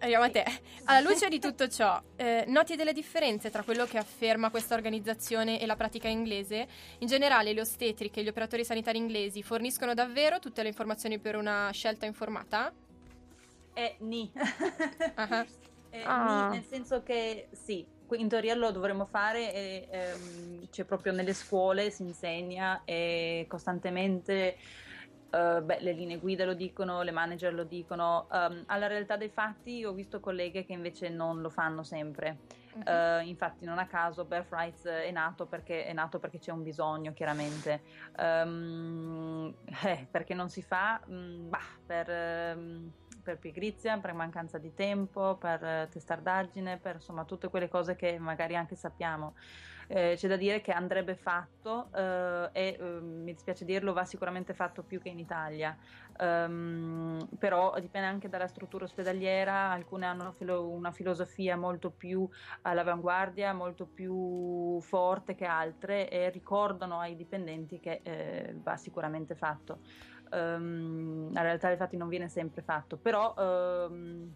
Arriviamo a te. Alla luce di tutto ciò, eh, noti delle differenze tra quello che afferma questa organizzazione e la pratica inglese? In generale, le ostetriche e gli operatori sanitari inglesi forniscono davvero tutte le informazioni per una scelta informata? Eh, ni. uh-huh. *laughs* eh, ah. ni nel senso che sì, in teoria lo dovremmo fare e ehm, c'è proprio nelle scuole, si insegna e costantemente Uh, beh, le linee guida lo dicono, le manager lo dicono. Um, alla realtà dei fatti ho visto colleghe che invece non lo fanno sempre. Uh-huh. Uh, infatti non a caso Birthrights è nato perché, è nato perché c'è un bisogno chiaramente. Um, eh, perché non si fa? Um, bah, per... Um, per pigrizia, per mancanza di tempo, per testardaggine, per insomma tutte quelle cose che magari anche sappiamo. Eh, c'è da dire che andrebbe fatto eh, e eh, mi dispiace dirlo, va sicuramente fatto più che in Italia. Um, però dipende anche dalla struttura ospedaliera, alcune hanno una, filo- una, filosofia molto più all'avanguardia, molto più forte che altre e ricordano ai dipendenti che eh, va sicuramente fatto. Um, la realtà dei fatti non viene sempre fatto, però um,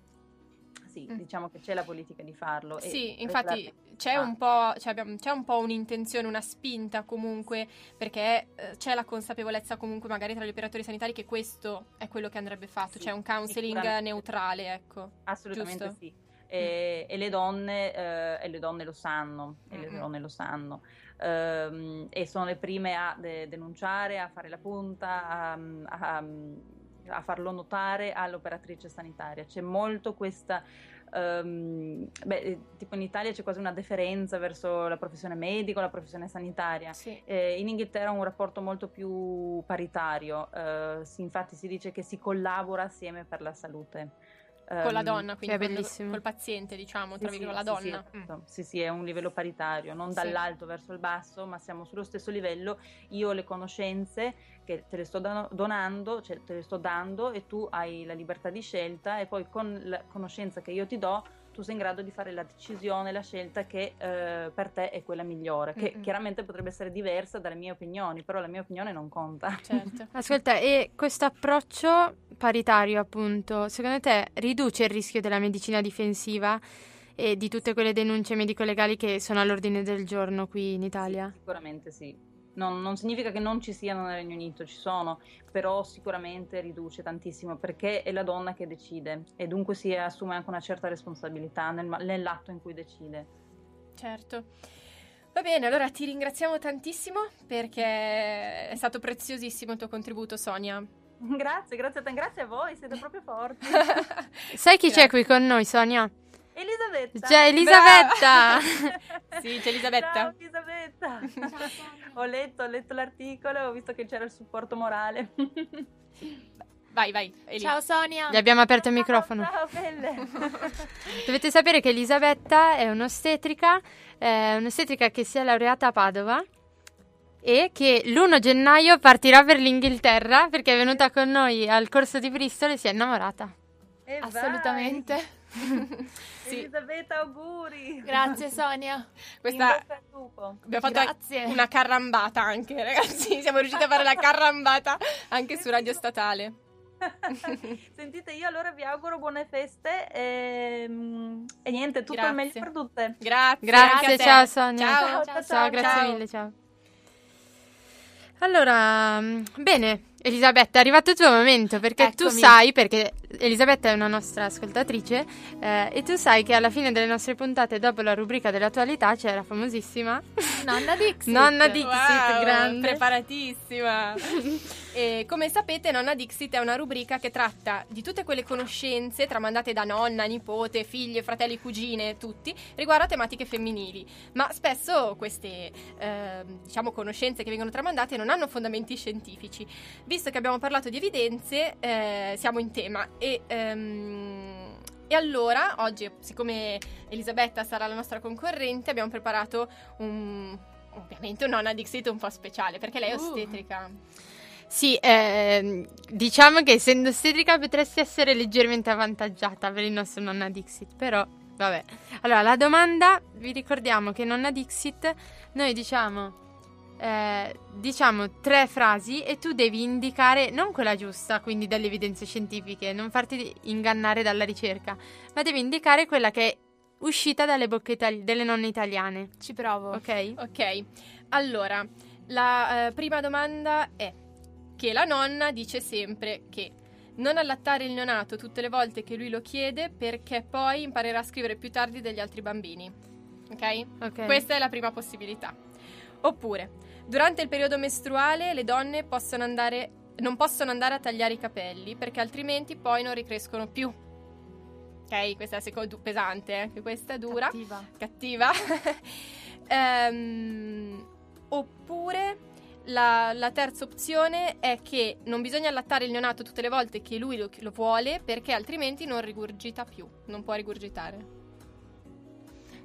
sì, mm. diciamo che c'è la politica di farlo. Sì, infatti c'è un, cioè abbiamo, c'è un, po', un'intenzione, una spinta comunque, perché eh, c'è la consapevolezza comunque magari tra gli operatori sanitari che questo è quello che andrebbe fatto, sì, cioè un counseling neutrale, ecco. Assolutamente giusto? sì. E, mm. e, le donne, eh, e, le donne, lo sanno, e le donne lo sanno. Um, e sono le prime a de- denunciare, a fare la punta, a, a, a farlo notare all'operatrice sanitaria. C'è molto questa Um, beh, eh, tipo in Italia c'è quasi una deferenza verso la professione medica, la professione sanitaria. Sì. Eh, in Inghilterra è un rapporto molto più paritario, uh, si, infatti si dice che si collabora assieme per la salute. Con la ehm, donna, quindi è bellissimo. col paziente, diciamo, tra sì, sì, la sì, donna. Sì, mm. sì, sì, è un livello paritario, non dall'alto verso il basso, ma siamo sullo stesso livello. Io ho le conoscenze che te le sto donando, cioè te le sto dando e tu hai la libertà di scelta e poi con la conoscenza che io ti do tu sei in grado di fare la decisione, la scelta che eh, per te è quella migliore, che Mm-mm. chiaramente potrebbe essere diversa dalle mie opinioni, però la mia opinione non conta. Certo. *laughs* Ascolta, e questo approccio paritario, appunto, secondo te riduce il rischio della medicina difensiva? e di tutte quelle denunce medico-legali che sono all'ordine del giorno qui in Italia? Sì, sicuramente sì. Non, non, significa che non ci siano nel Regno Unito, ci sono, però sicuramente riduce tantissimo perché è la donna che decide e dunque si assume anche una certa responsabilità nel, nell'atto in cui decide. Certo. Va bene, allora ti ringraziamo tantissimo perché è stato preziosissimo il tuo contributo, Sonia. Grazie, grazie a te, grazie a voi, siete proprio forti. *laughs* Sai chi grazie. c'è qui con noi, Sonia? Elisabetta. C'è Elisabetta. *laughs* sì, c'è Elisabetta. Ciao Elisabetta. *laughs* ho letto, ho letto l'articolo e ho visto che c'era il supporto morale. *laughs* Vai, vai. Eli. Ciao Sonia. Gli abbiamo aperto il microfono. Ciao, belle. Dovete sapere che Elisabetta è un'ostetrica, è un'ostetrica che si è laureata a Padova e che l'1 gennaio partirà per l'Inghilterra perché è venuta con noi al corso di Bristol e si è innamorata. E Assolutamente. *laughs* sì. Elisabetta, auguri. Grazie Sonia. Questa abbiamo fatto Grazie. una carrambata anche, ragazzi. Siamo riusciti a fare la carrambata anche su Radio Statale. *laughs* Sentite, io allora vi auguro buone feste e, e niente, tutto grazie. il meglio per tutte. Grazie. Grazie, ciao Sonia. Ciao, ciao, ciao, ciao grazie ciao. mille, ciao. Allora, bene, Elisabetta, è arrivato il tuo momento perché Eccomi. tu sai, perché Elisabetta è una nostra ascoltatrice eh, e tu sai che alla fine delle nostre puntate, dopo la rubrica dell'attualità, c'è la famosissima Nonna Dixit. Nonna Dixit, wow, grande. Preparatissima. *laughs* e come sapete, Nonna Dixit è una rubrica che tratta di tutte quelle conoscenze tramandate da nonna, nipote, figlie, fratelli, cugine, tutti, riguardo a tematiche femminili. Ma spesso queste, eh, diciamo, conoscenze che vengono tramandate non hanno fondamenti scientifici. Visto che abbiamo parlato di evidenze, eh, siamo in tema e, um, e allora, oggi, siccome Elisabetta sarà la nostra concorrente, abbiamo preparato un, ovviamente un nonna Dixit un po' speciale, perché lei è uh. ostetrica. Sì, eh, diciamo che essendo ostetrica potresti essere leggermente avvantaggiata per il nostro nonna Dixit, però vabbè. Allora, la domanda, vi ricordiamo che nonna Dixit, noi diciamo eh, diciamo tre frasi e tu devi indicare non quella giusta, quindi dalle evidenze scientifiche, non farti ingannare dalla ricerca, ma devi indicare quella che è uscita dalle bocche itali- delle nonne italiane. Ci provo. Ok? Ok. Allora, la eh, prima domanda è che la nonna dice sempre che non allattare il neonato tutte le volte che lui lo chiede perché poi imparerà a scrivere più tardi degli altri bambini. Ok? Ok. Questa è la prima possibilità. Oppure, durante il periodo mestruale le donne possono andare, non possono andare a tagliare i capelli perché altrimenti poi non ricrescono più. Ok, questa è la seconda pesante, eh? questa è dura. Cattiva. Cattiva. um, *laughs* oppure la, la, terza opzione è che non bisogna allattare il neonato tutte le volte che lui lo, lo vuole perché altrimenti non rigurgita più, non può rigurgitare.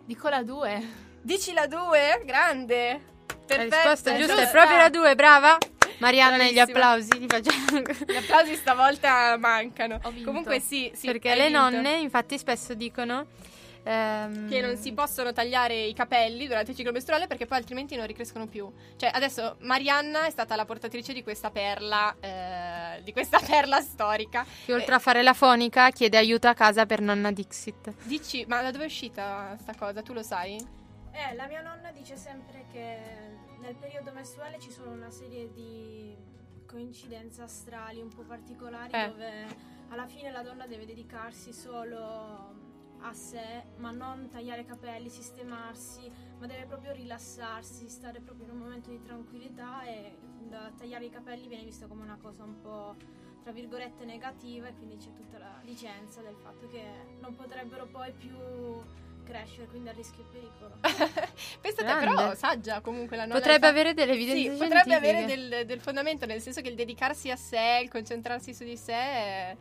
Dico la 2. Dici la 2? Grande! Perfetto, la risposta giusta, giusta è proprio la 2, brava. Marianna, Bravissima. gli applausi li facciamo. Gli applausi stavolta mancano. Comunque sì, sì Perché le vinto. nonne infatti spesso dicono ehm... che non si possono tagliare i capelli durante il ciclo mestruale perché poi altrimenti non ricrescono più. Cioè, adesso Marianna è stata la portatrice di questa perla, eh, di questa *laughs* perla storica. Che oltre eh. a fare la fonica chiede aiuto a casa per nonna Dixit. Dici, ma da dove è uscita sta cosa? Tu lo sai? Eh, la mia nonna dice sempre che nel periodo mestruale ci sono una serie di coincidenze astrali un po' particolari eh. dove alla fine la donna deve dedicarsi solo a sé, ma non tagliare i capelli, sistemarsi, ma deve proprio rilassarsi, stare proprio in un momento di tranquillità e tagliare i capelli viene visto come una cosa un po' tra virgolette negativa e quindi c'è tutta la licenza del fatto che non potrebbero poi più crescere, quindi a rischio e pericolo. *laughs* Pensate, Grande. però saggia comunque la nonna. Potrebbe fa- avere delle evidenze Sì, potrebbe avere del, del fondamento, nel senso che il dedicarsi a sé, il concentrarsi su di sé è,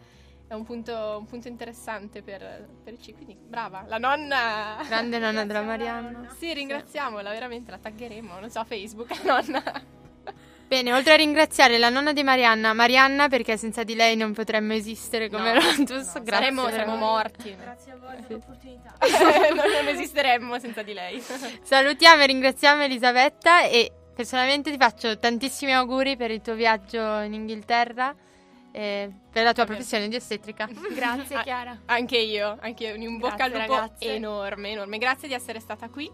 è un, punto, un punto interessante per, per il C. Quindi brava, la nonna. Grande nonna della Ringraziamo la Marianna. Sì, ringraziamola, veramente la taggeremo, non so, Facebook, la nonna. Bene, oltre a ringraziare la nonna di Marianna, Marianna perché senza di lei non potremmo esistere come No, Lotus, no, grazie. saremmo- saremmo morti. Grazie a voi per l'opportunità. non, *laughs* *laughs* non esisteremmo senza di lei. *laughs* Salutiamo e ringraziamo Elisabetta e personalmente ti faccio tantissimi auguri per il tuo viaggio in Inghilterra e per la tua Vabbè. professione di ostetrica. Grazie Ah, Chiara. Anche io, anche io, un bocca al lupo ragazze. enorme, enorme. Grazie di essere stata qui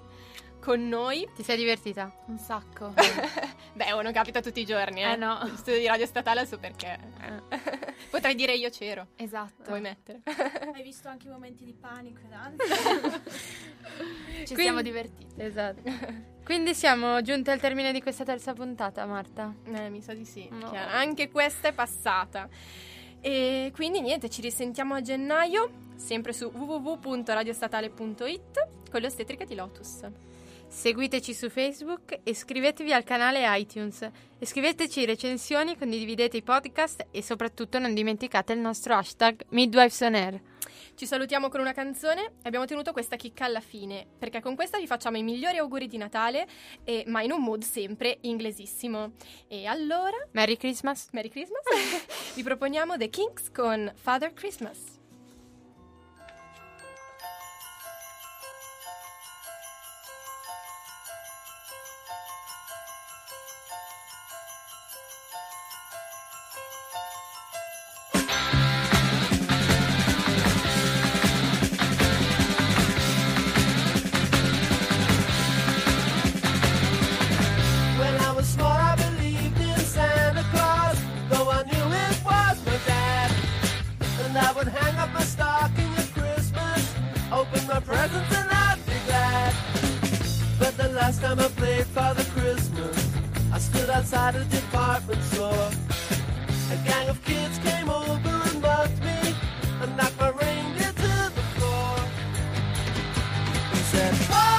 con noi. Ti sei divertita? Un sacco. Beh, oh, non capita tutti i giorni, eh. Eh, no. Il studio di radio statale so perché. Potrei dire io c'ero. esatto. Vuoi mettere? Hai visto anche i momenti di panico ed ansia? *laughs* Ci Quindi- siamo divertiti. Esatto. Quindi siamo giunti al termine di questa terza puntata, Marta. Eh, mi sa di sì. No. Anche questa è passata. E quindi niente, ci risentiamo a gennaio, sempre su www.radiostatale.it con le ostetriche di Lotus. Seguiteci su Facebook e iscrivetevi al canale iTunes. E scriveteci recensioni, condividete i podcast e soprattutto non dimenticate il nostro hashtag Midwives on Air. Ci salutiamo con una canzone e abbiamo tenuto questa chicca alla fine, perché con questa vi facciamo i migliori auguri di Natale, e- ma in un mood sempre inglesissimo. E allora, Merry Christmas! Merry Christmas, *laughs* vi proponiamo The Kinks con Father Christmas. Bye.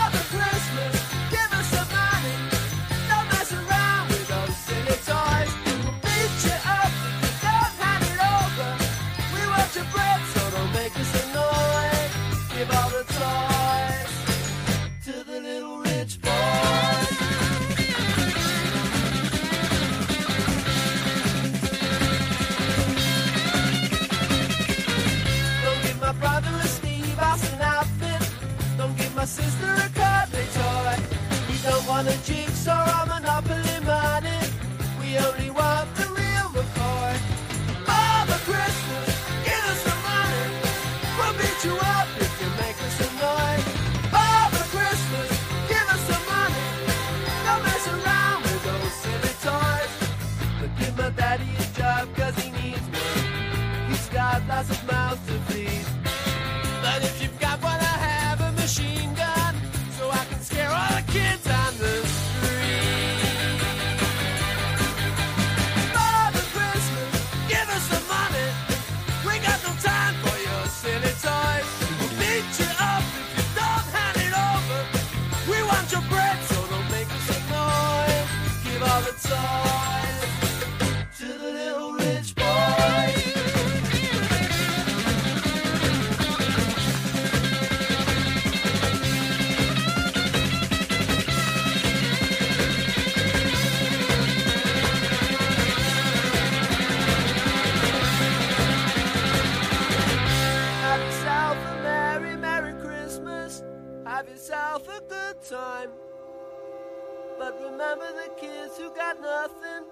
Remember the kids who got nothing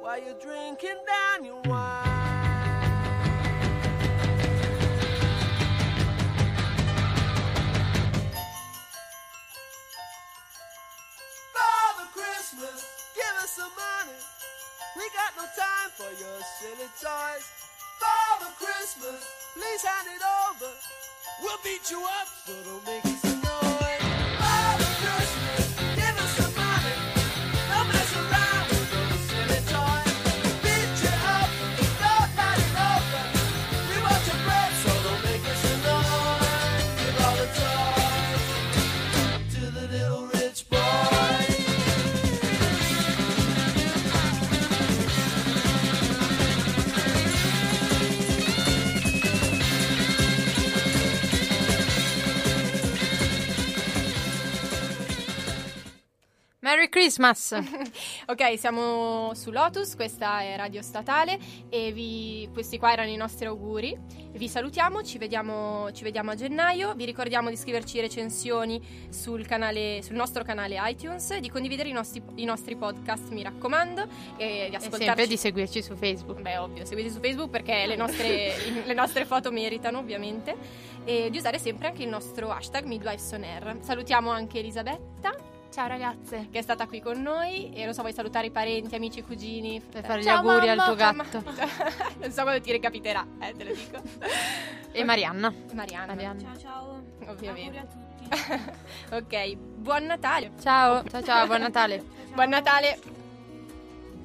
while you're drinking down your wine. Father Christmas, give us some money. We got no time for your silly toys. Father Christmas, please hand it over. We'll beat you up, so don't make us Merry Christmas! *laughs* ok, siamo su Lotus, questa è Radio Statale e vi- questi qua erano i nostri auguri. Vi salutiamo, ci vediamo, ci vediamo a gennaio. Vi ricordiamo di scriverci recensioni sul, canale, sul nostro canale iTunes, di condividere i nostri, i nostri podcast, mi raccomando, e di E ascoltarci. sempre di seguirci su Facebook. Beh, ovvio, seguite su Facebook perché le nostre, *laughs* le nostre foto meritano, ovviamente. E di usare sempre anche il nostro hashtag MidwifeSonAir. Salutiamo anche Elisabetta, Ciao ragazze. che è stata qui con noi. E non so, vuoi salutare i parenti, amici, cugini? Per fare gli Ciao, auguri al mamma. tuo gatto. *laughs* non so quando ti recapiterà, eh, te lo dico. E Marianna. Marianna, Marianna. Ciao ciao. ovviamente. Auguri a tutti. *laughs* ok, buon Natale. Ciao, ciao, ciao, buon Natale. Buon Natale.